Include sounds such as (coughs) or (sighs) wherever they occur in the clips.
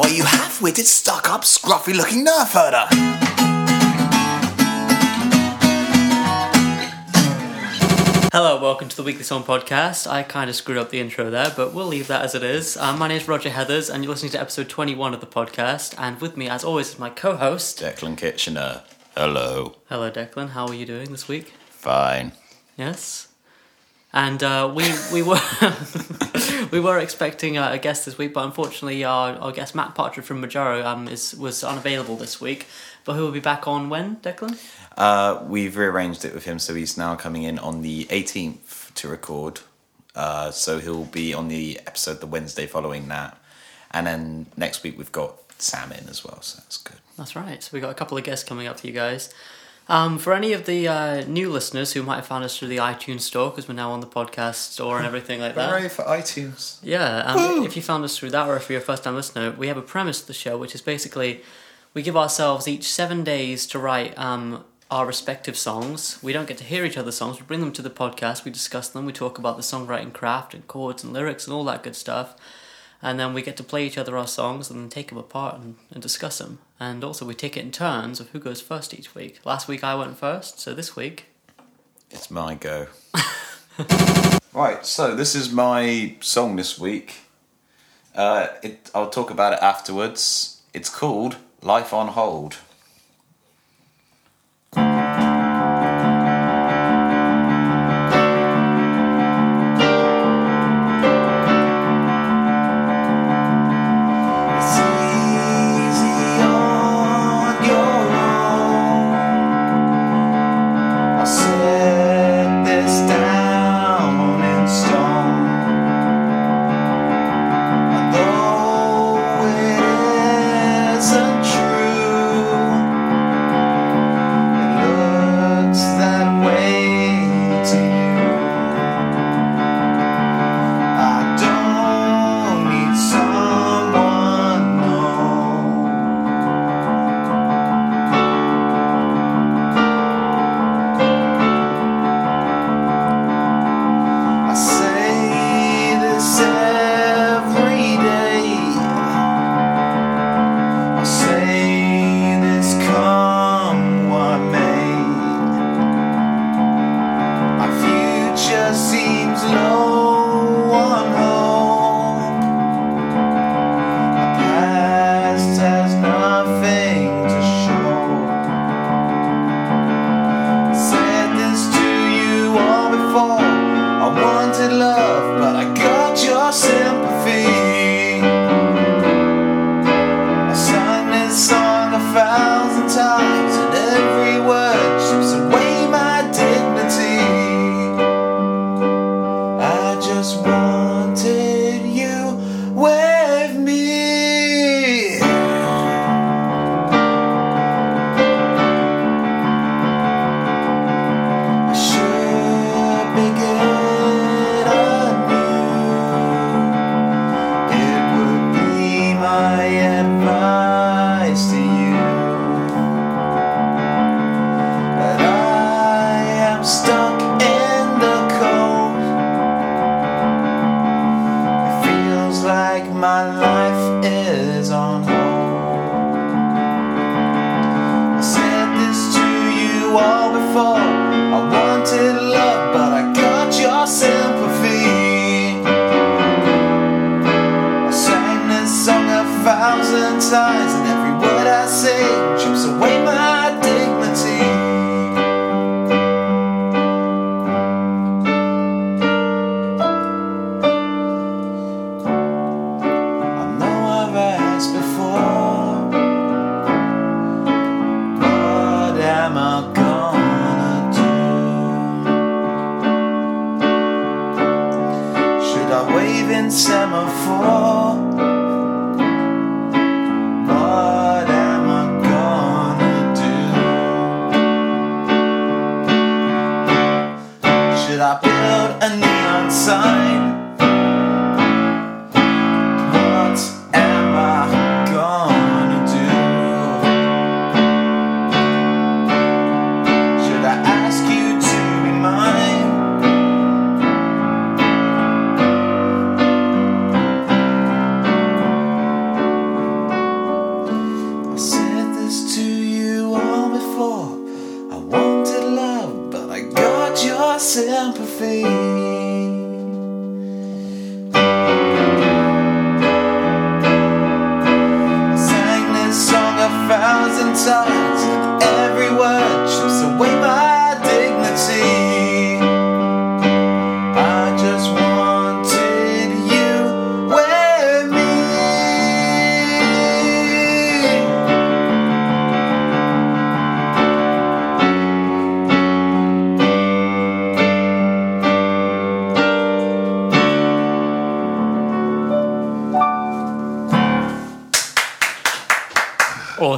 Why, you half-witted, stuck-up, scruffy-looking nerf herder! Hello, welcome to the Weekly Song Podcast. I kind of screwed up the intro there, but we'll leave that as it is. Um, my name is Roger Heathers, and you're listening to episode 21 of the podcast. And with me, as always, is my co host. Declan Kitchener. Hello. Hello, Declan. How are you doing this week? Fine. Yes. And uh, we we were (laughs) we were expecting uh, a guest this week, but unfortunately, our, our guest Matt Partridge from Majaro um, is was unavailable this week. But who will be back on when, Declan? Uh, we've rearranged it with him, so he's now coming in on the 18th to record. Uh, so he'll be on the episode the Wednesday following that. And then next week we've got Sam in as well, so that's good. That's right. So we've got a couple of guests coming up for you guys. Um, for any of the uh, new listeners who might have found us through the iTunes store, because we're now on the podcast store and everything like that. Hooray for iTunes. Yeah, um, if you found us through that, or if you're a first time listener, we have a premise to the show, which is basically we give ourselves each seven days to write um, our respective songs. We don't get to hear each other's songs. We bring them to the podcast. We discuss them. We talk about the songwriting craft and chords and lyrics and all that good stuff. And then we get to play each other our songs and then take them apart and, and discuss them. And also we take it in turns of who goes first each week. Last week I went first, so this week It's my go. (laughs) right, so this is my song this week. Uh, it, I'll talk about it afterwards. It's called Life on Hold.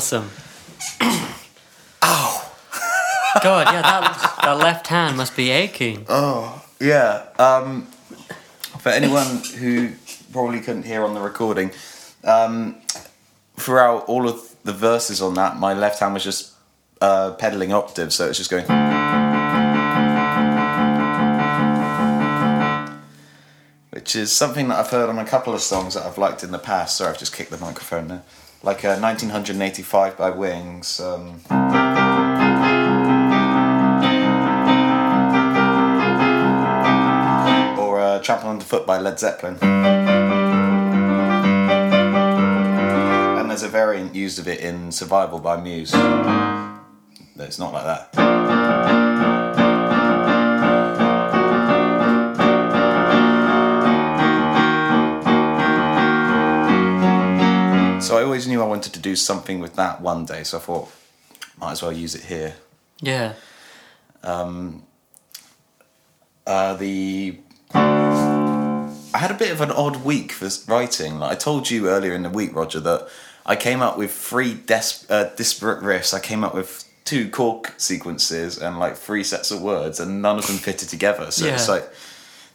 Awesome. (coughs) Ow. (laughs) God, yeah, that, that left hand must be aching. Oh, yeah. Um, for anyone who probably couldn't hear on the recording, um, throughout all of the verses on that, my left hand was just uh, pedaling octaves, so it's just going. Which is something that I've heard on a couple of songs that I've liked in the past. Sorry, I've just kicked the microphone there. Like uh, 1985 by Wings. Um, or uh, Trample Underfoot by Led Zeppelin. And there's a variant used of it in Survival by Muse. It's not like that. So I always knew I wanted to do something with that one day, so I thought, might as well use it here. Yeah. uh, the I had a bit of an odd week for writing. Like I told you earlier in the week, Roger, that I came up with three des- uh, disparate riffs. I came up with two chord sequences and like three sets of words, and none of them fitted together. So it's like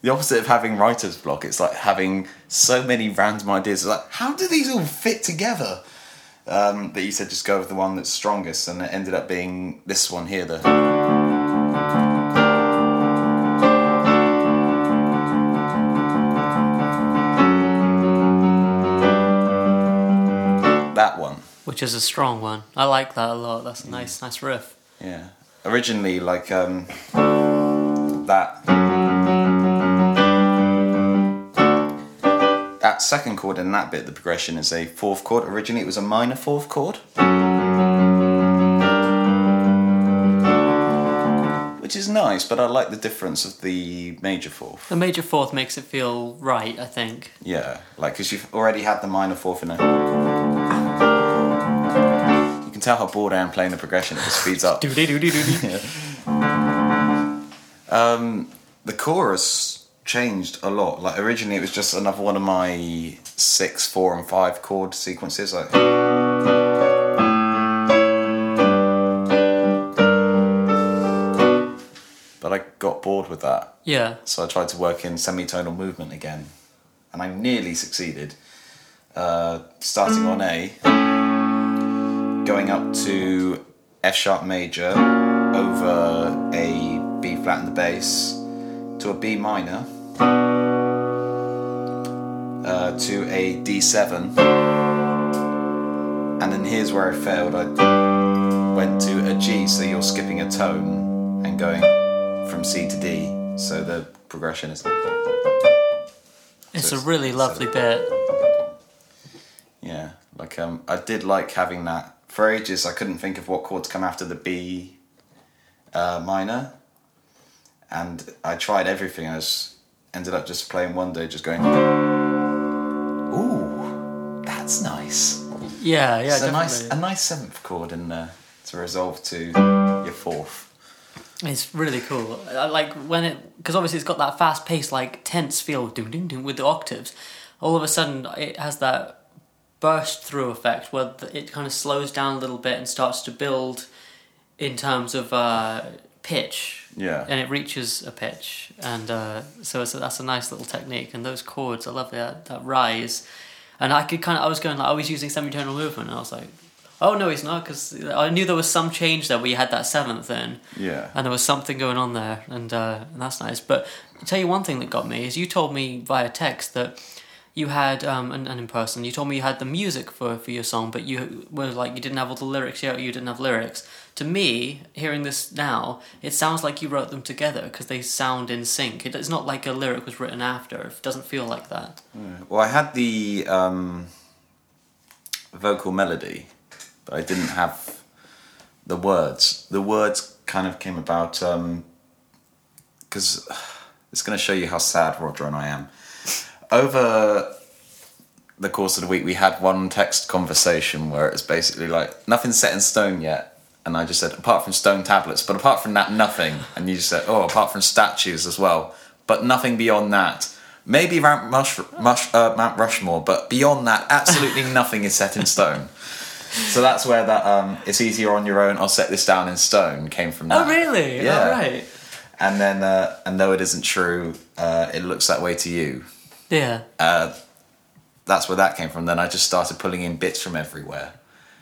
the opposite of having writer's block. It's like having so many random ideas. It's like how do these all fit together? Um, but you said just go with the one that's strongest, and it ended up being this one here. The that one. Which is a strong one. I like that a lot. That's a nice, nice riff. Yeah. Originally, like um, that. That second chord in that bit, the progression is a fourth chord. Originally, it was a minor fourth chord. Which is nice, but I like the difference of the major fourth. The major fourth makes it feel right, I think. Yeah, like because you've already had the minor fourth in a. You can tell how bored I am playing the progression. It just speeds up. (laughs) Doody doody. (laughs) Um, the chorus changed a lot. Like originally, it was just another one of my six, four, and five chord sequences. Like, but I got bored with that, Yeah. so I tried to work in semitonal movement again, and I nearly succeeded. Uh, starting on A, going up to F sharp major over a B flat in the bass to a B minor uh, to a D7 and then here's where I failed. I went to a G so you're skipping a tone and going from C to D. So the progression is It's So a it's- really so- lovely bit. yeah like um I did like having that for ages. I couldn't think of what chord to come after the B uh, minor. And I tried everything. I was ended up just playing one day just going ooh that's nice Yeah, yeah, It's a nice a nice seventh chord in there to resolve to your fourth It's really cool. I like when it because obviously it's got that fast paced, like tense feel, doom doom doom with the octaves. All of a sudden, it has that burst through effect where it kind of slows down a little bit and starts to build in terms of uh, pitch. Yeah. And it reaches a pitch, and uh, so it's a, that's a nice little technique. And those chords, I love that that rise. And I could kind of I was going like I was using semitonal movement, and I was like. Oh no, he's not because I knew there was some change there. We had that seventh in, yeah and there was something going on there, and, uh, and that's nice. But I'll tell you one thing that got me is you told me via text that you had um and, and in person you told me you had the music for for your song, but you were like you didn't have all the lyrics. Yeah, you didn't have lyrics. To me, hearing this now, it sounds like you wrote them together because they sound in sync. It, it's not like a lyric was written after. It doesn't feel like that. Well, I had the um, vocal melody, but I didn't have the words. The words kind of came about because it's going to show you how sad Roger and I am. Over the course of the week, we had one text conversation where it's basically like nothing's set in stone yet. And I just said, apart from stone tablets, but apart from that, nothing. And you just said, oh, apart from statues as well, but nothing beyond that. Maybe Mount, Mush, Mush, uh, Mount Rushmore, but beyond that, absolutely (laughs) nothing is set in stone. So that's where that um, it's easier on your own. I'll set this down in stone came from that. Oh really? Yeah. Oh, right. And then, uh, and though it isn't true, uh, it looks that way to you. Yeah. Uh, that's where that came from. Then I just started pulling in bits from everywhere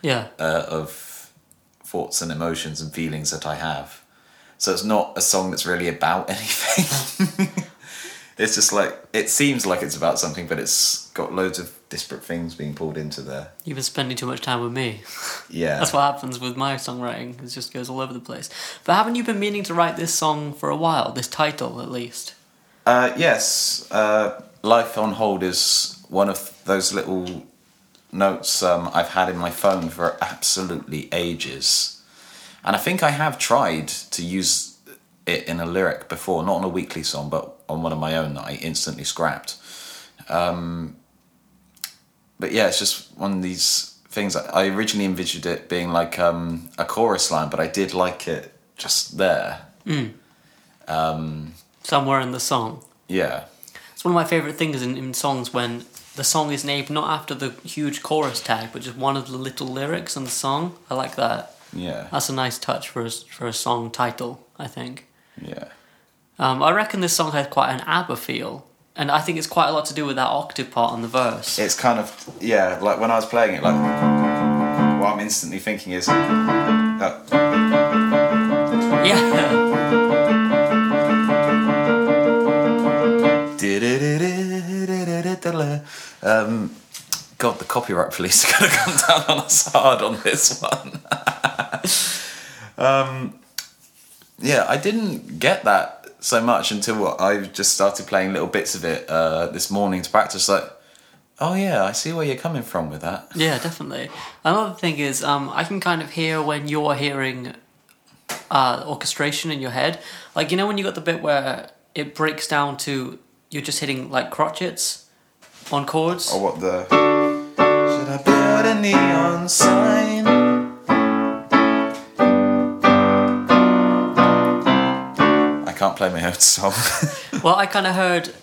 Yeah. uh, of thoughts and emotions and feelings that I have. So it's not a song that's really about (laughs) anything. it's just like it seems like it's about something, but it's got loads of disparate things being pulled into there. You've been spending too much time with me. Yeah, That's what happens with my songwriting. It just goes all over the place. But haven't you been meaning to write this song for a while? This title, at least. Uh, yes, uh, Life on Hold is one of those little notes um, I've had in my phone for absolutely ages. And I think I have tried to use it in a lyric before, not on a weekly song, but on one of my own that I instantly scrapped. Um, but yeah, it's just one of these things. I originally envisioned it being like um, a chorus line, but I did like it just there. Somewhere in the song. Yeah. It's one of my favourite things in, in songs when the song is named not after the huge chorus tag, but just one of the little lyrics in the song. I like that. Yeah. That's a nice touch for a, for a song title, I think. Yeah. Um, I reckon this song has quite an ABBA feel. And I think it's quite a lot to do with that octave part on the verse. It's kind of yeah, like when I was playing it, like what I'm instantly thinking is, uh, Yeah. Um, God, the copyright police are gonna (laughs) come down on us hard on this one. (laughs) um, yeah, I didn't get that so much until I just started playing little bits of it uh, this morning to practice. Like, oh yeah, I see where you're coming from with that. Yeah, definitely. Another thing is, um, I can kind of hear when you're hearing uh, orchestration in your head. Like, you know, when you got the bit where it breaks down to you're just hitting like crotchets on chords? Or what the. Should I build a neon sign? I can't play my own song. (laughs) Well, I kind of heard,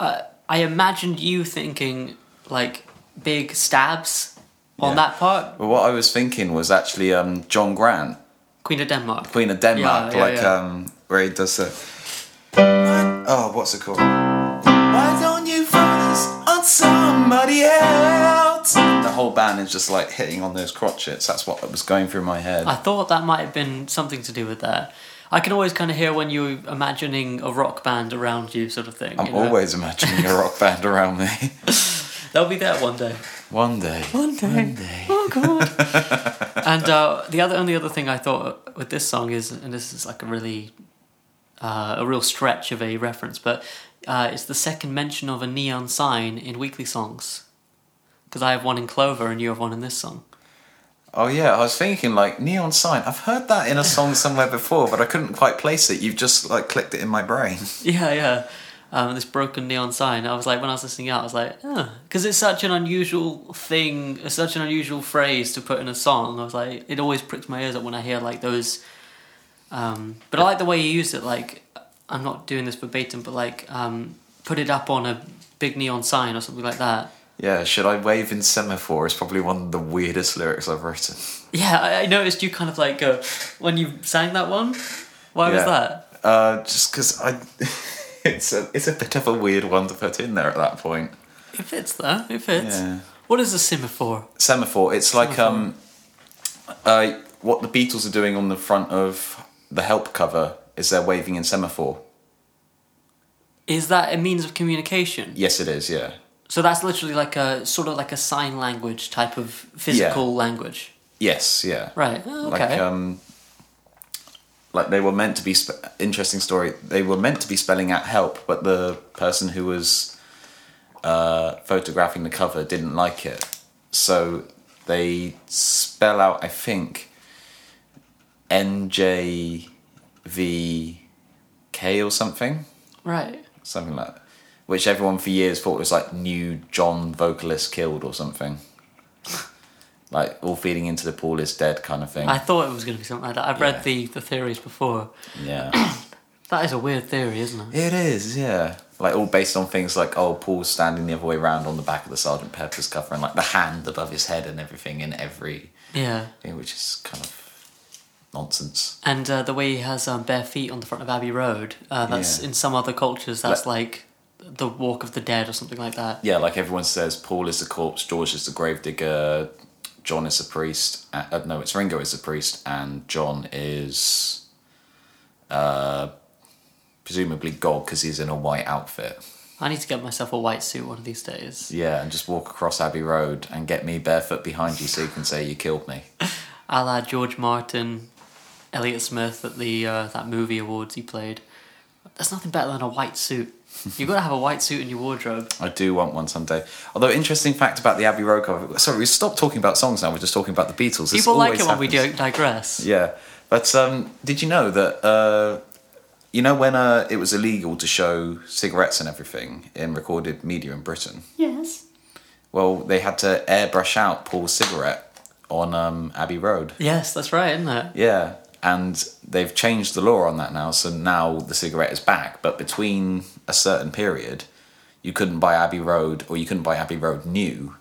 uh, I imagined you thinking like big stabs on Yeah. that part. but what I was thinking was actually um, John Grant, Queen of Denmark. Queen of Denmark, Yeah, yeah, like yeah. Um, where he does the. Oh, what's it called? Somebody else? The whole band is just like hitting on those crotchets. That's what was going through my head. I thought that might have been something to do with that. I can always kind of hear when you're imagining a rock band around you, sort of thing. I'm you know? always imagining a rock band around me. (laughs) They'll be there one day. One day. One day. One day. Oh god. (laughs) and uh, the other only other thing I thought with this song is, and this is like a really uh, a real stretch of a reference, but uh, it's the second mention of a neon sign in weekly songs. Because I have one in Clover and you have one in this song. Oh yeah, I was thinking like neon sign. I've heard that in a song (laughs) somewhere before, but I couldn't quite place it. You've just like clicked it in my brain. (laughs) Yeah, yeah. Um, this broken neon sign. I was like, when I was listening out, I was like, because it's such an unusual thing, it's such an unusual phrase to put in a song. I was like, it always pricks my ears up when I hear like those. Um, but I like the way you used it. Like, I'm not doing this verbatim, but like, um, put it up on a big neon sign or something like that. Yeah, should I wave in semaphore is probably one of the weirdest lyrics I've written. (laughs) Yeah, I, I noticed you kind of like go when you sang that one. Why was that? Uh, just because I, (laughs) it's a it's a bit of a weird one to put in there at that point. It fits though. It fits. Yeah. What is a semaphore? Semaphore. It's like um, uh, what the Beatles are doing on the front of the Help cover is they're waving in semaphore. Is that a means of communication? Yes, it is. Yeah. So that's literally like a sort of like a sign language type of physical language. Yes, yeah. Right. Oh, okay. Like um, like they were meant to be sp- interesting story. They were meant to be spelling out help, but the person who was uh, photographing the cover didn't like it, so they spell out I think N J V K or something, right. something like that, which everyone for years thought was like new John vocalist killed or something. (laughs) Like all feeding into the Paul is dead kind of thing. I thought it was going to be something like that. I've Yeah. read the, the theories before. yeah. (coughs) That is a weird theory, isn't it? It is, yeah. Like all based on things like oh, Paul's standing the other way around on the back of the Sergeant Pepper's cover, and like the hand above his head and everything in every Yeah. thing, which is kind of nonsense. And uh, the way he has um, bare feet on the front of Abbey Road, uh, that's Yeah. in some other cultures, that's like the walk of the dead or something like that. Yeah, like everyone says, Paul is the corpse, George is the gravedigger, John is the priest. Uh, uh, no, it's Ringo is the priest, and John is, uh, presumably God because he's in a white outfit. I need to get myself a white suit one of these days. Yeah, and just walk across Abbey Road and get me barefoot behind you so you can say you killed me. (laughs) A la George Martin, Elliott Smith at the uh, that movie awards he played. There's nothing better than a white suit. (laughs) You've got to have a white suit in your wardrobe. I do want one someday. Although, interesting fact about the Abbey Road cover. Sorry, we stopped talking about songs now. We're just talking about the Beatles. This People like always it when we digress. Yeah, but um, did you know that? Uh, you know when uh, it was illegal to show cigarettes and everything in recorded media in Britain. Yes. Well, they had to airbrush out Paul's cigarette on um, Abbey Road. Yes, that's right, isn't it? Yeah, and they've changed the law on that now. So now the cigarette is back, but between a certain period, you couldn't buy Abbey Road or you couldn't buy Abbey Road new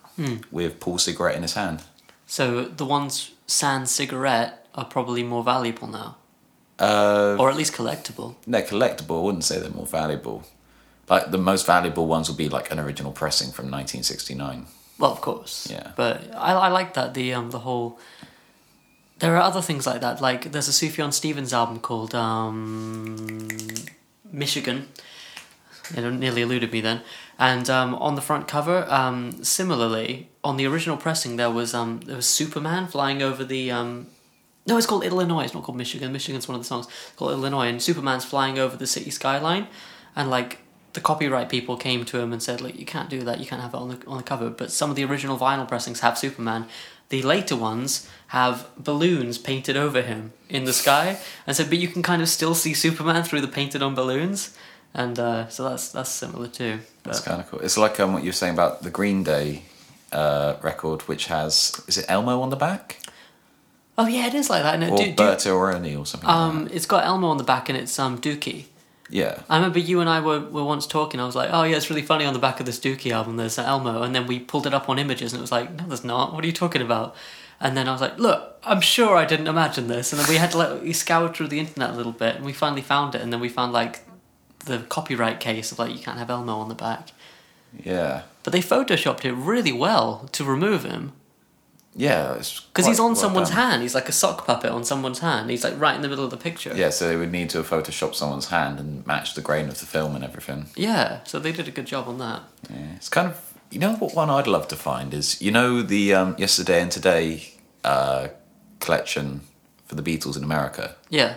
with Paul's cigarette in his hand. So the ones sans cigarette are probably more valuable now, Uh, or at least collectible. they're collectible. I wouldn't say they're more valuable. Like the most valuable ones would be like an original pressing from 1969. Well, of course. Yeah. But I, I like that the um the whole. There are other things like that. Like there's a Sufjan Stevens album called um, Michigan. It nearly eluded me then. And um, on the front cover, um, similarly, on the original pressing, there was um, there was Superman flying over the. Um, no, it's called Illinois. It's not called Michigan. Michigan's one of the songs. It's called Illinois, and Superman's flying over the city skyline, and like the copyright people came to him and said, like, you can't do that. You can't have it on the on the cover. But some of the original vinyl pressings have Superman. The later ones have balloons painted over him in the sky, and said, but you can kind of still see Superman through the painted on balloons, and uh, so that's that's similar too. That's kind of cool. It's like um, what you were saying about the Green Day uh, record, which has is it Elmo on the back oh yeah, it is like that. It, or do, do, or Ernie or something? like um, it's got Elmo on the back, and it's um Dookie. yeah. I remember you and I were, were once talking. I was like, "Oh yeah, it's really funny on the back of this Dookie album. There's Elmo," and then we pulled it up on images, and it was like, "No, there's not. What are you talking about?" And then I was like, "Look, I'm sure I didn't imagine this." And then we had to like we scoured through the internet a little bit, and we finally found it. And then we found like the copyright case of like you can't have Elmo on the back, Yeah. but they photoshopped it really well to remove him Yeah. Because he's on someone's hand. He's like a sock puppet on someone's hand. He's like right in the middle of the picture. Yeah, so they would need to have photoshopped someone's hand and match the grain of the film and everything. Yeah, so they did a good job on that. Yeah, it's kind of you know what one I'd love to find is you know the um, yesterday and today uh, collection for the Beatles in America. Yeah,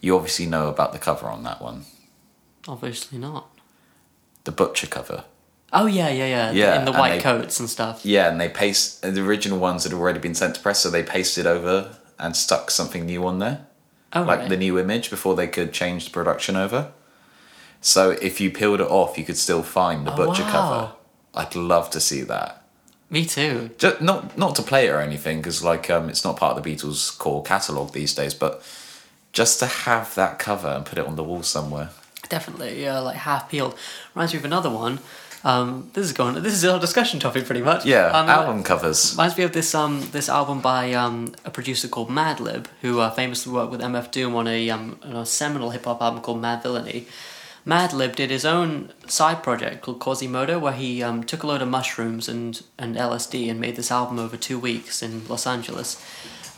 You obviously know about the cover on that one, obviously not. the butcher cover. Oh yeah, yeah, yeah. Yeah, in the and white they- coats and stuff. Yeah, and they paste the original ones that had already been sent to press, so they pasted over and stuck something new on there, Oh like right. the new image before they could change the production over. So if you peeled it off, you could still find the Oh, butcher wow. cover. I'd love to see that. Me too. Just, not not to play it or anything because like um, it's not part of the Beatles' core catalog these days, but just to have that cover and put it on the wall somewhere. Definitely, yeah, like half peeled. Reminds me of another one. Um, this is going. This is our discussion topic, pretty much. Yeah, Um, album covers. Reminds me of this um this album by um a producer called Madlib, who uh, famously worked with MF Doom on a um on a seminal hip hop album called Madvillainy. Madlib did his own side project called Quasimodo, where he um, took a load of mushrooms and, and LSD and made this album over two weeks in Los Angeles.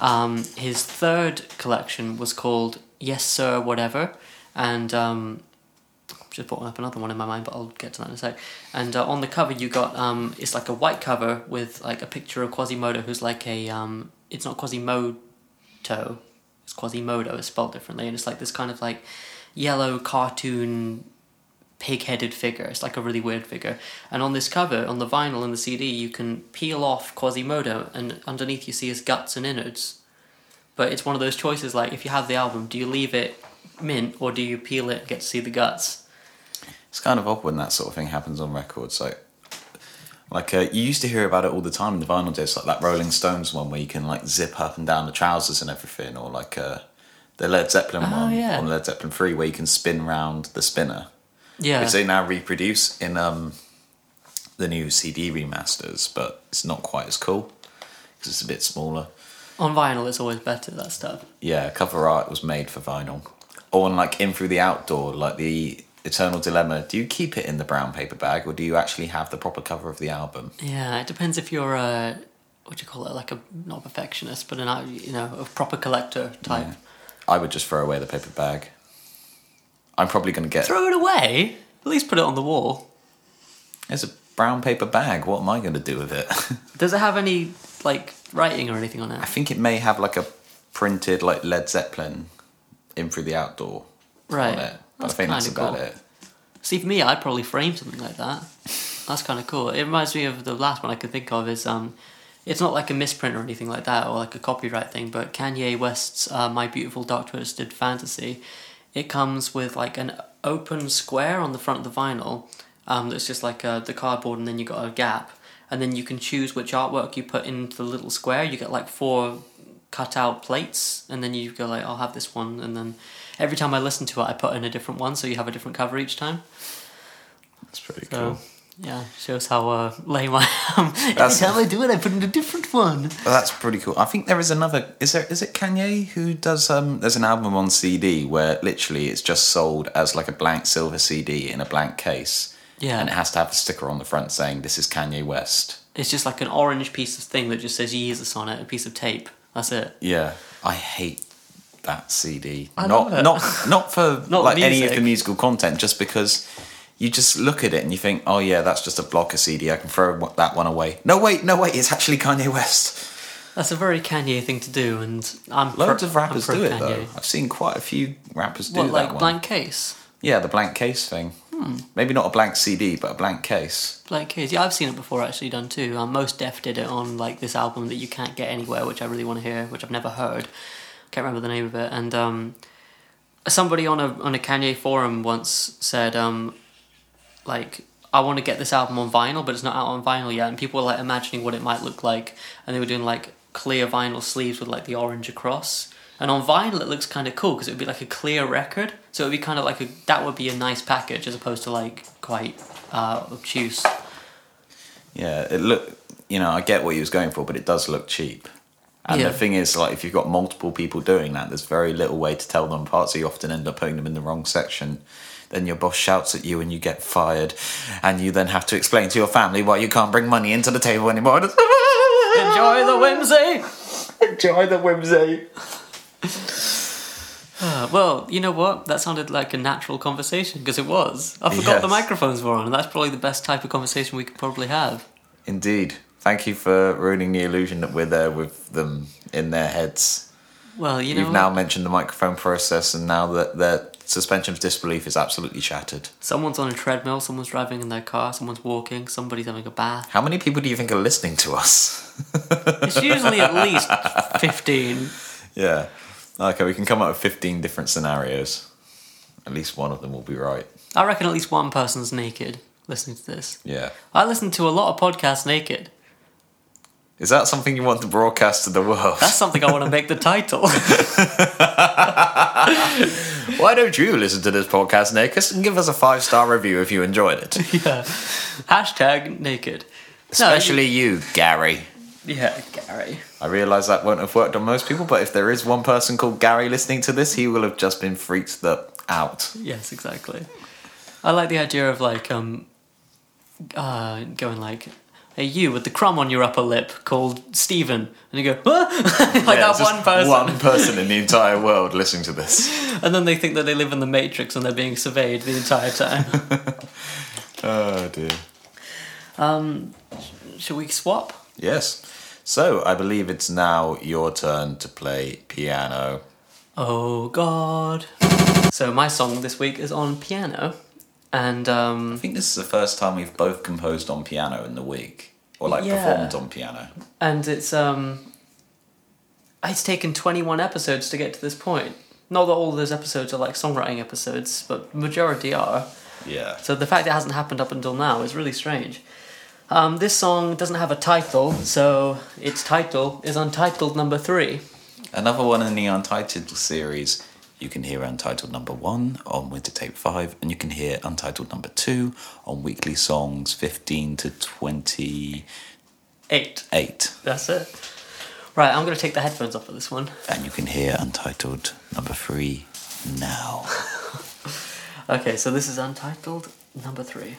Um, his third collection was called Yessir Whatever, and um, just brought up another one in my mind, but I'll get to that in a sec. And uh, on the cover, you got um, it's like a white cover with like a picture of Quasimodo, who's like a um, it's not Quasimodo, it's Quasimoto. It's spelled differently, and it's like this kind of like yellow cartoon pig-headed figure. It's like a really weird figure. And on this cover, on the vinyl and the CD, you can peel off Quasimoto, and underneath you see his guts and innards. But it's one of those choices. Like if you have the album, do you leave it mint or do you peel it and get to see the guts? It's kind of odd when that sort of thing happens on records. Like, like uh, you used to hear about it all the time in the vinyl days, like that Rolling Stones one where you can like zip up and down the trousers and everything, or like uh, the Led Zeppelin Oh, one yeah. on Led Zeppelin Three where you can spin round the spinner, Yeah. which they now reproduce in um, the new CD remasters, but it's not quite as cool because it's a bit smaller. On vinyl, it's always better that stuff. Yeah, cover art was made for vinyl. Or on like In Through the Out Door, like the Eternal Dilemma. Do you keep it in the brown paper bag, or do you actually have the proper cover of the album? Yeah, it depends if you're a what do you call it, like a not perfectionist, but an you know a proper collector type. Yeah. I would just throw away the paper bag. I'm probably going to get. Throw it away. At least put it on the wall. There's a brown paper bag. What am I going to do with it? (laughs) Does it have any like writing or anything on it? I think it may have like a printed like Led Zeppelin In Through the Out Door Right. on it. But That's I think that's about cool. it. See, for me, I'd probably frame something like that. That's kind of cool. It reminds me of the last one I could think of is um, it's not like a misprint or anything like that or like a copyright thing, but Kanye West's uh, My Beautiful Dark Twisted Fantasy, it comes with like an open square on the front of the vinyl. Um, that's just like uh, the cardboard, and then you got a gap, and then you can choose which artwork you put into the little square. You get like four cut out plates, and then you go like, I'll have this one, and then every time I listen to it, I put in a different one, so you have a different cover each time. That's pretty So cool. Yeah, shows how uh, lame I am. (laughs) That's- Every time I do it, I put in a different one. Well, that's pretty cool. I think there is another. Is there? Is it Kanye who does? Um, there's an album on CD where literally it's just sold as like a blank silver CD in a blank case, Yeah, and it has to have a sticker on the front saying this is Kanye West. it's just like an orange piece of thing that just says Yeezus on it, a piece of tape. That's it. Yeah, I hate that CD. I not love it. not not for (laughs) Not like any of the musical content, just because you just look at it and you think, oh yeah, that's just a blocker CD. I can throw that one away. No wait, no wait, it's actually Kanye West. That's a very Kanye thing to do, and I'm pro- Loads of rappers do pro it though. I've seen quite a few rappers do What that like one. blank case? Yeah, the blank case thing. Hmm. Maybe not a blank CD, but a blank case. Blank case. Yeah, I've seen it before actually done too. Um, Mos Def did it on like this album that you can't get anywhere, which I really want to hear, which I've never heard. Can't remember the name of it. And um, somebody on a on a Kanye forum once said, um, like, I want to get this album on vinyl, but it's not out on vinyl yet. And people were like imagining what it might look like, and they were doing like clear vinyl sleeves with like the orange across. And on vinyl, it looks kind of cool because it would be like a clear record. So it would be kind of like a that would be a nice package as opposed to like quite uh, obtuse. Yeah, it look. You know, I get what he was going for, but it does look cheap. And Yeah. the thing is, like, if you've got multiple people doing that, there's very little way to tell them apart. So you often end up putting them in the wrong section. Then your boss shouts at you and you get fired, and you then have to explain to your family why you can't bring money into the table anymore. (laughs) Enjoy the whimsy. Enjoy the whimsy. Uh, (sighs) well, you know what? That sounded like a natural conversation because it was. I forgot the microphones were on, and that's probably the best type of conversation we could probably have. Indeed. Thank you for ruining the illusion that we're there with them in their heads. Well, you know, You've now mentioned the microphone process, and now that their suspension of disbelief is absolutely shattered. someone's on a treadmill, someone's driving in their car, someone's walking, somebody's having a bath. How many people do you think are listening to us? (laughs) It's usually at least fifteen. yeah. Okay, we can come up with 15 different scenarios. At least one of them will be right. I reckon at least one person's naked listening to this. Yeah. I listen to a lot of podcasts naked. Is that something you want to broadcast to the world? That's something I want to make the title. (laughs) Why don't you listen to this podcast, Naked, and give us a five star review if you enjoyed it? (laughs) yeah. Hashtag naked. No, Especially you, Gary. Yeah, Gary. I realise that won't have worked on most people, but if there is one person called Gary listening to this, he will have just been freaked the out. Yes, exactly. I like the idea of like um uh going like hey, you with the crumb on your upper lip called Stephen. And you go, "Huh?" (laughs) like Yeah, that one person. One person in the entire world listening to this. (laughs) And then they think that they live in the Matrix and they're being surveyed the entire time. (laughs) Oh dear. um, should we swap? Yes. So I believe it's now your turn to play piano. Oh, God. So my song this week is on piano. And um, I think this is the first time we've both composed on piano in the week, or like Yeah. performed on piano. and it's um it's taken 21 episodes to get to this point not that all those episodes are like songwriting episodes but majority are Yeah. so the fact it hasn't happened up until now is really strange um, this song doesn't have a title so its title is untitled number three Another one in the Untitled series. You can hear Untitled Number 1 on Winter Tape 5, and you can hear Untitled Number 2 on Weekly Songs 15 to 28. Eight. That's it. Right, I'm going to take the headphones off for this one. And you can hear Untitled Number 3 now. (laughs) okay, so this is Untitled Number 3.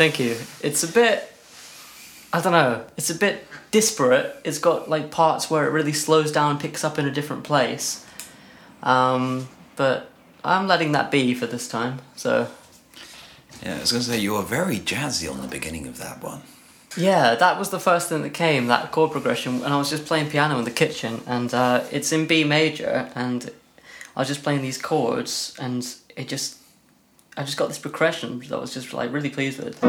Thank you. It's a bit. I don't know. It's a bit disparate. It's got like parts where it really slows down and picks up in a different place. Um, but I'm letting that be for this time. So Yeah, I was going to say you were very jazzy on the beginning of that one. yeah, that was the first thing that came. That chord progression, and I was just playing piano in the kitchen, and uh, it's in B major, and I was just playing these chords, and it just. I just got this progression that I was just like really pleased with.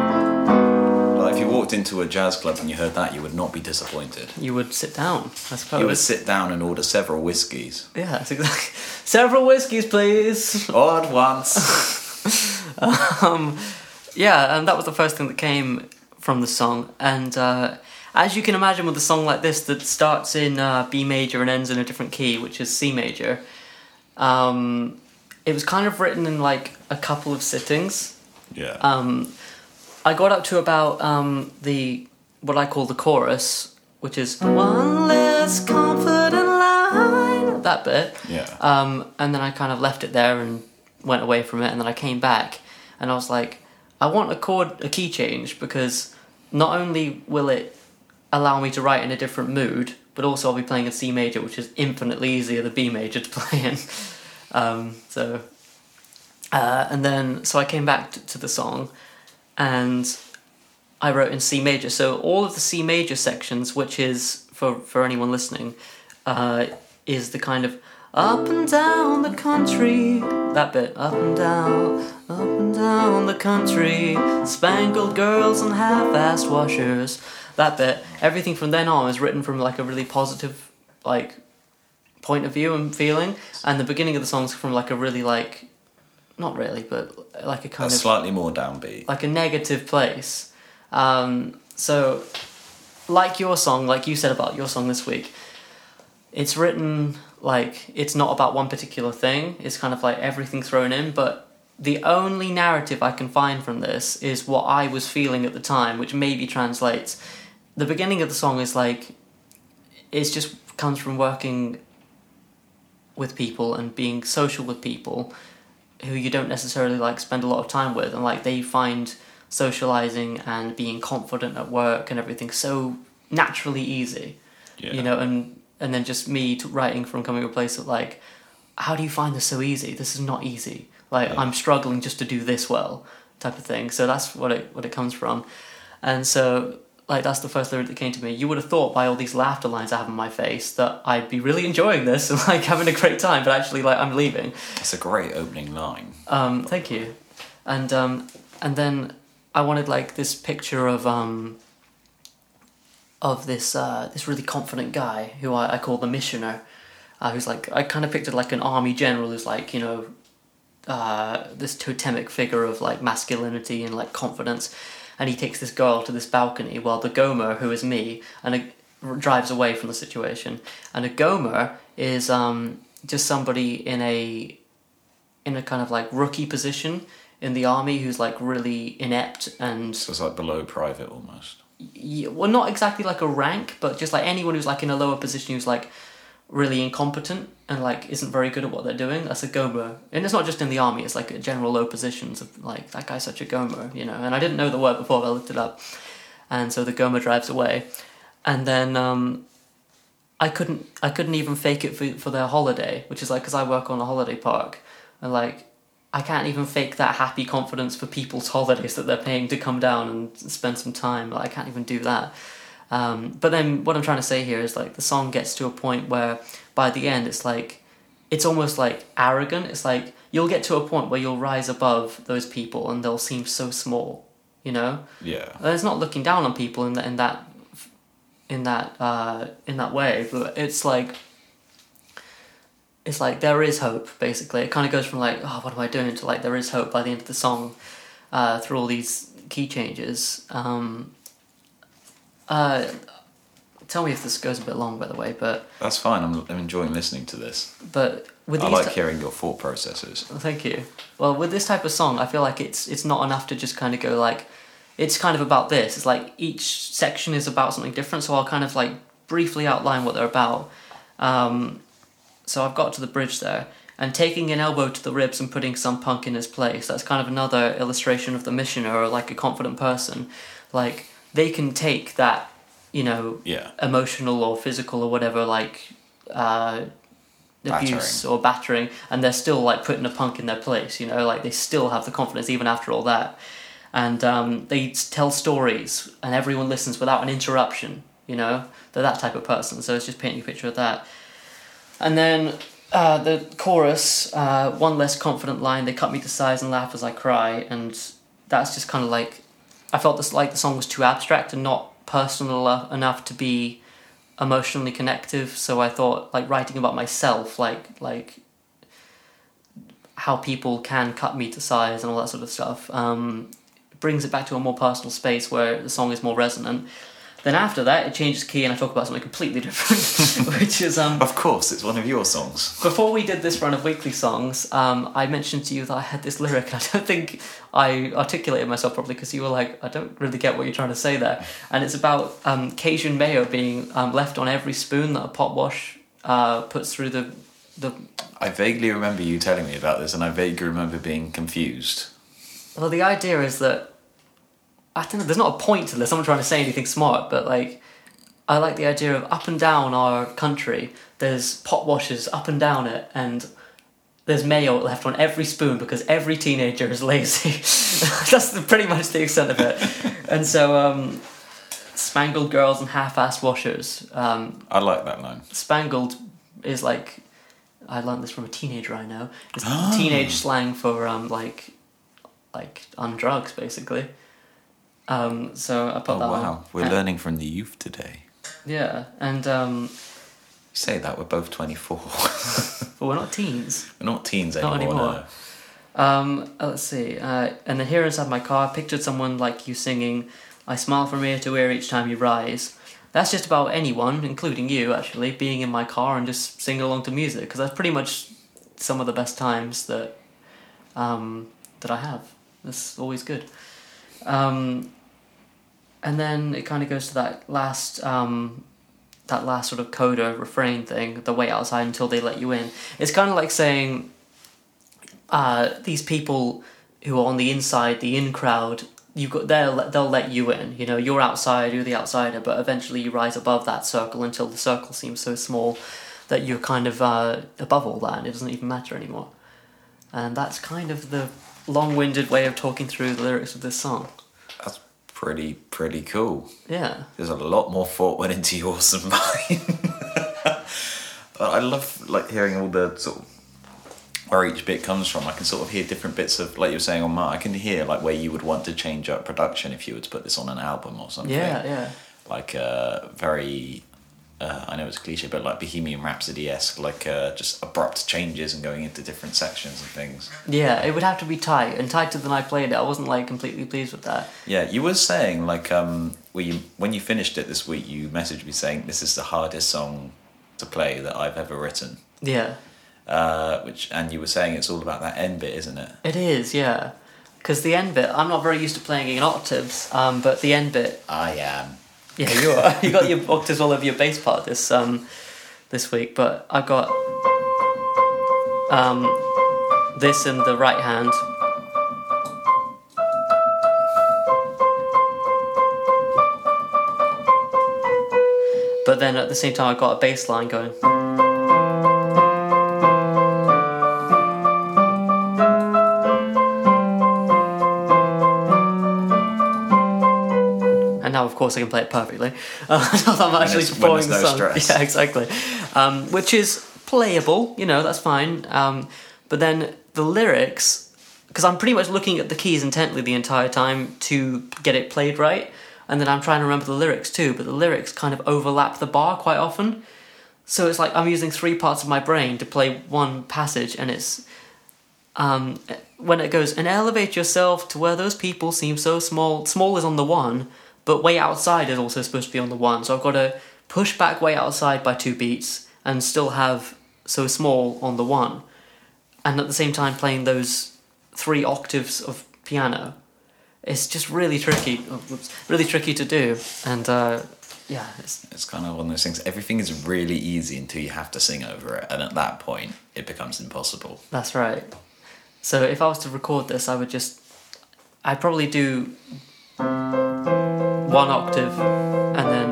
Like if you walked into a jazz club and you heard that, you would not be disappointed. You would sit down, I suppose. You would sit down and order several whiskies Yeah, that's exactly. (laughs) Several whiskeys, please. all at once. um, yeah, and that was the first thing that came from the song. And uh, as you can imagine, with a song like this that starts in uh, B major and ends in a different key, which is C major, um, it was kind of written in like a couple of sittings. yeah. Um, I got up to about um, the what I call the chorus, which is one less confident line. That bit. yeah. Um, and then I kind of left it there and went away from it, and then I came back and I was like, I want a chord, a key change because not only will it allow me to write in a different mood, but also I'll be playing a C major, which is infinitely easier than B major to (laughs) play in. Um, so, uh, and then so I came back to, the song, and I wrote in C major. So all of the C major sections, which is for for anyone listening, uh, is the kind of up and down the country. That bit, up and down, up and down the country. Spangled girls and half-assed washers. That bit. Everything from then on is written from like a really positive, like, point of view and feeling. And the beginning of the song's from like a really like, not really, but like a a kind of slightly more downbeat. like a negative place. Um, so, like your song, like you said about your song this week, it's written like it's not about one particular thing. It's kind of like everything thrown in, but the only narrative I can find from this is what I was feeling at the time, which maybe translates. The beginning of the song is like, it just comes from working with people and being social with people who you don't necessarily like spend a lot of time with. And like they find socializing and being confident at work and everything so naturally easy Yeah. you know? And and then just me t- writing from coming to a place of like how do you find this so easy? This is not easy. Like Yeah. i'm struggling just to do this well type of thing. So that's what it what it comes from. And so like that's the first lyric that came to me you would have thought by all these laughter lines i have on my face that i'd be really enjoying this and (laughs) like having a great time but actually like i'm leaving It's a great opening line. um, thank you. And um, and then I wanted like this picture of um, of this uh, this really confident guy who I, I call the missioner, uh, who's like I kind of pictured like an army general who's like you know uh, this totemic figure of like masculinity and like confidence, and he takes this girl to this balcony while the Gomer, who is me, and a, drives away from the situation. And a Gomer is um, just somebody in a in a kind of like rookie position in the army who's like really inept and So it's like below private almost. yeah, well not exactly like a rank but just like anyone who's like in a lower position who's like really incompetent and like isn't very good at what they're doing that's a gomer. And it's not just in the army it's like a general low positions of like that guy's such a gomer you know? And i didn't know the word before but i looked it up. And so the gomer drives away. And then um i couldn't i couldn't even fake it for, for their holiday which is like because i work on a holiday park. And like I can't even fake that happy confidence for people's holidays that they're paying to come down and spend some time. Like, I can't even do that. Um, but then what I'm trying to say here is like the song gets to a point where by the end it's like it's almost like arrogant. It's like you'll get to a point where you'll rise above those people and they'll seem so small, you know. Yeah. And it's not looking down on people in that in that in that uh, in that way, but it's like it's like there is hope. Basically, it kind of goes from like oh what am I doing to like there is hope by the end of the song, uh, through all these key changes. Um, uh, tell me if this goes a bit long, by the way, but That's fine. I'm, I'm enjoying listening to this. but with I these like ti- hearing your thought processes. Thank you. Well, with this type of song, I feel like it's it's not enough to just kind of go like, it's kind of about this. It's like each section is about something different. So I'll kind of like briefly outline what they're about. Um, so I've got to the bridge there, and taking an elbow to the ribs and putting some punk in his place. That's kind of another illustration of the missioner or like a confident person. Like they can take that, you know, Yeah. emotional or physical or whatever like uh, abuse or battering and they're still like putting a punk in their place you know like they still have the confidence even after all that. And um, they tell stories and everyone listens without an interruption you know? They're that type of person so it's just painting a picture of that. And then uh, the chorus uh, one less confident line they cut me to size and laugh as i cry and that's just kind of like i felt this like the song was too abstract and not personal enough- to be emotionally connective so i thought like writing about myself like like how people can cut me to size and all that sort of stuff um, brings it back to a more personal space where the song is more resonant then after that it changes key and i talk about something completely different (laughs) which is um, Of course, it's one of your songs. before we did this run of weekly songs, um, I mentioned to you that I had this (laughs) lyric, and I don't think I articulated myself properly because you were like, I don't really get what you're trying to say there. And it's about um, Cajun mayo being um, left on every spoon that a pot wash uh, puts through the the. I vaguely remember you telling me about this, and I vaguely remember being confused. Well, the idea is that I don't know. There's not a point to this. I'm not trying to say anything smart, but like. I like the idea of up and down our country. There's pot washers up and down it, and there's mayo left on every spoon because every teenager is lazy. (laughs) That's the, pretty much the extent of it. (laughs) And so, um, spangled girls and half-assed washers. Um, I like that line. spangled is like I learned this from a teenager I know. It's Ah. teenage slang for um, like like on drugs basically. Um, so I put Oh that on. wow, we're And- learning from the youth today. Yeah, and um, You say that we're both twenty four. (laughs) but we're not teens. we're not teens Not anymore. anymore. Um, uh, let's see. Uh, and then here inside my car, I pictured someone like you singing, I smile from ear to ear each time you rise. That's just about anyone, including you, actually, being in my car and just singing along to music, because that's pretty much some of the best times that um, that I have. That's always good. Um, and then it kind of goes to that last um, that last sort of coda refrain thing, the wait outside until they let you in. It's kind of like saying uh, these people who are on the inside, the in crowd, you got they'll they'll let you in. You know, you're outside, you're the outsider, but eventually you rise above that circle until the circle seems so small that you're kind of uh, above all that, and it doesn't even matter anymore. And that's kind of the long-winded way of talking through the lyrics of this song. Pretty pretty cool. Yeah. There's a lot more thought went into yours than (laughs) mine. But I love like hearing all the sort of where each bit comes from. I can sort of hear different bits of like you were saying on Mart. I can hear like where you would want to change up production if you were to put this on an album or something. Yeah, yeah. Like uh, very. Uh, I know it's cliche, but like Bohemian Rhapsody esque, like uh, just abrupt changes and going into different sections and things. Yeah, it would have to be tight, and tighter than I played it. I wasn't like completely pleased with that. Yeah, you were saying like um, when you when you finished it this week, you messaged me saying this is the hardest song to play that I've ever written. Yeah, Uh, which and you were saying it's all about that end bit, isn't it? it is. Yeah, because the end bit, I'm not very used to playing in octaves. Um, but the end bit, I am. Yeah, you are. (laughs) you got your octaves all over your bass part this um this week, but I've got um this in the right hand. But then at the same time, I've got a bass line going. Now, of course, I can play it perfectly. Uh, (laughs) I'm actually performing the song. stress. (laughs) Yeah, exactly. Um, which is playable, you know, that's fine. Um, but then the lyrics, because I'm pretty much looking at the keys intently the entire time to get it played right, and then I'm trying to remember the lyrics too, but the lyrics kind of overlap the bar quite often. so it's like I'm using three parts of my brain to play one passage, and it's um, when it goes and elevate yourself to where those people seem so small. Small is on the one, but way outside is also supposed to be on the one. So I've got to push back way outside by two beats and still have so small on the one, and at the same time playing those three octaves of piano. It's just really tricky, really tricky to do, and uh, yeah, it's It's kind of one of those things. Everything is really easy until you have to sing over it, and at that point, it becomes impossible. That's right. So if I was to record this, I would just, I'd probably do one octave and then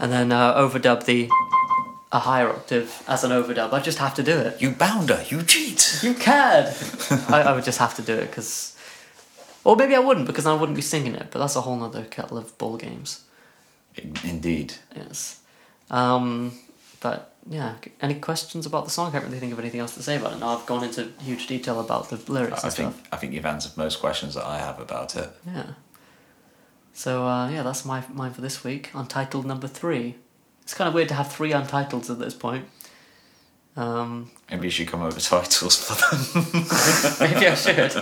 and then uh, overdub the a higher octave as an overdub. I just have to do it. You bounder, you cheat. You can. (laughs) I, I would just have to do it because, or maybe I wouldn't because I wouldn't be singing it. But that's a whole nother kettle of ball games. Indeed. Yes. Um, but yeah, any questions about the song? I can't really think of anything else to say about it. Now I've gone into huge detail about the lyrics I and think stuff. I think you've answered most questions that I have about it. Yeah. So uh, yeah, that's my mine for this week. Untitled number three. It's kind of weird to have three untitles at this point. Um, Maybe you should come up (laughs) with titles for them. (laughs) maybe I should.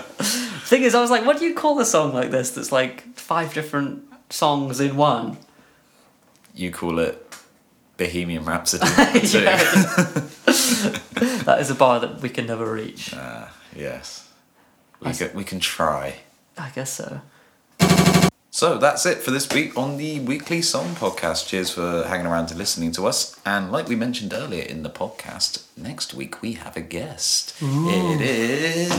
Thing is, I was like, what do you call a song like this? That's like five different songs in one. you call it Bohemian Rhapsody (laughs) too. (laughs) That is a bar that we can never reach. Ah, yes. We That's- can, we can try. I guess so. So that's it for this week on the Weekly Song Podcast. Cheers for hanging around and listening to us. And like we mentioned earlier in the podcast, next week we have a guest. It is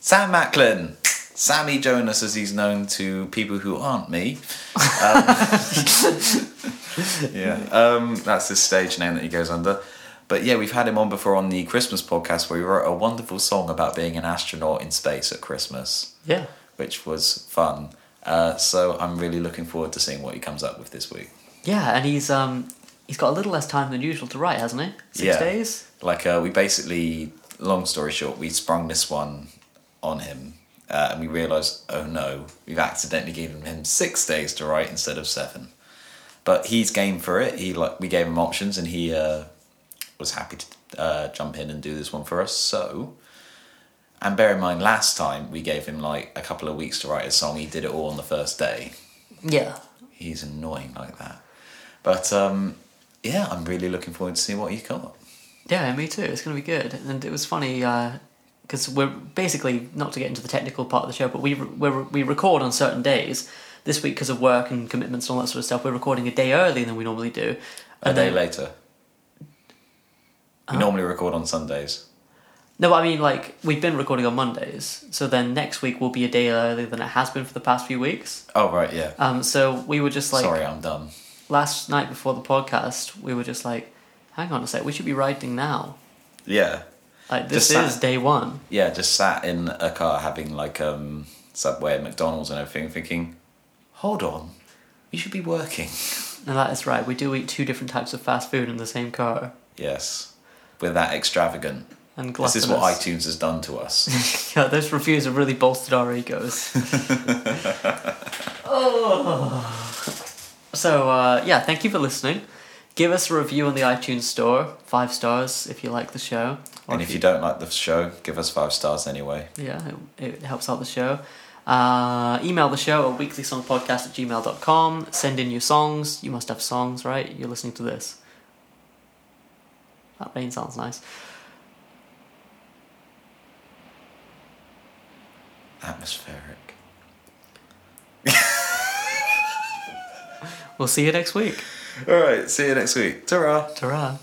Sam Macklin. Sammy Jonas, as he's known to people who aren't me. (laughs) Um, (laughs) yeah, um, that's his stage name that he goes under. But yeah, we've had him on before on the Christmas podcast where he wrote a wonderful song about being an astronaut in space at Christmas Yeah. which was fun. Uh, so I'm really looking forward to seeing what he comes up with this week. Yeah, and he's um he's got a little less time than usual to write, hasn't he? Six Yeah. days. Like uh, we basically, long story short, we sprung this one on him, uh, and we realised, oh no, we've accidentally given him six days to write instead of seven. But he's game for it. He like we gave him options, and he uh, was happy to uh, jump in and do this one for us. So. And bear in mind, last time we gave him like a couple of weeks to write a song. He did it all on the first day. Yeah. he's annoying like that. But um, yeah, I'm really looking forward to seeing what he's got. Yeah, me too. It's gonna be good, and it was funny because we're basically not to get into the technical part of the show, but we we we record on certain days. This week, because of work and commitments and all that sort of stuff, we're recording a day earlier than we normally do. A day then- later. We normally record on Sundays. No, I mean like we've been recording on Mondays, so then next week will be a day earlier than it has been for the past few weeks. Oh right, yeah. Um, so we were just like Sorry, I'm done. last night before the podcast, we were just like, hang on a sec, we should be writing now. Yeah, Like this is day one. yeah. Just sat in a car having like um, Subway, and McDonald's, and everything, thinking, hold on, we should be working. (laughs) And that is right. We do eat two different types of fast food in the same car. Yes, we're that extravagant. And This is what iTunes has done to us. (laughs) yeah, those reviews have really bolstered our egos. (laughs) oh. So uh, yeah, thank you for listening. Give us a review on the iTunes store, five stars if you like the show. Or and if you don't like the show, give us five stars anyway. yeah, it, it helps out the show. Uh, email the show at weeklysongpodcast at gmail.com. Send in your songs. You must have songs, right? You're listening to this. That rain sounds nice. Atmospheric. (laughs) We'll see you next week. All right, see you next week. Ta-ra. Ta-ra.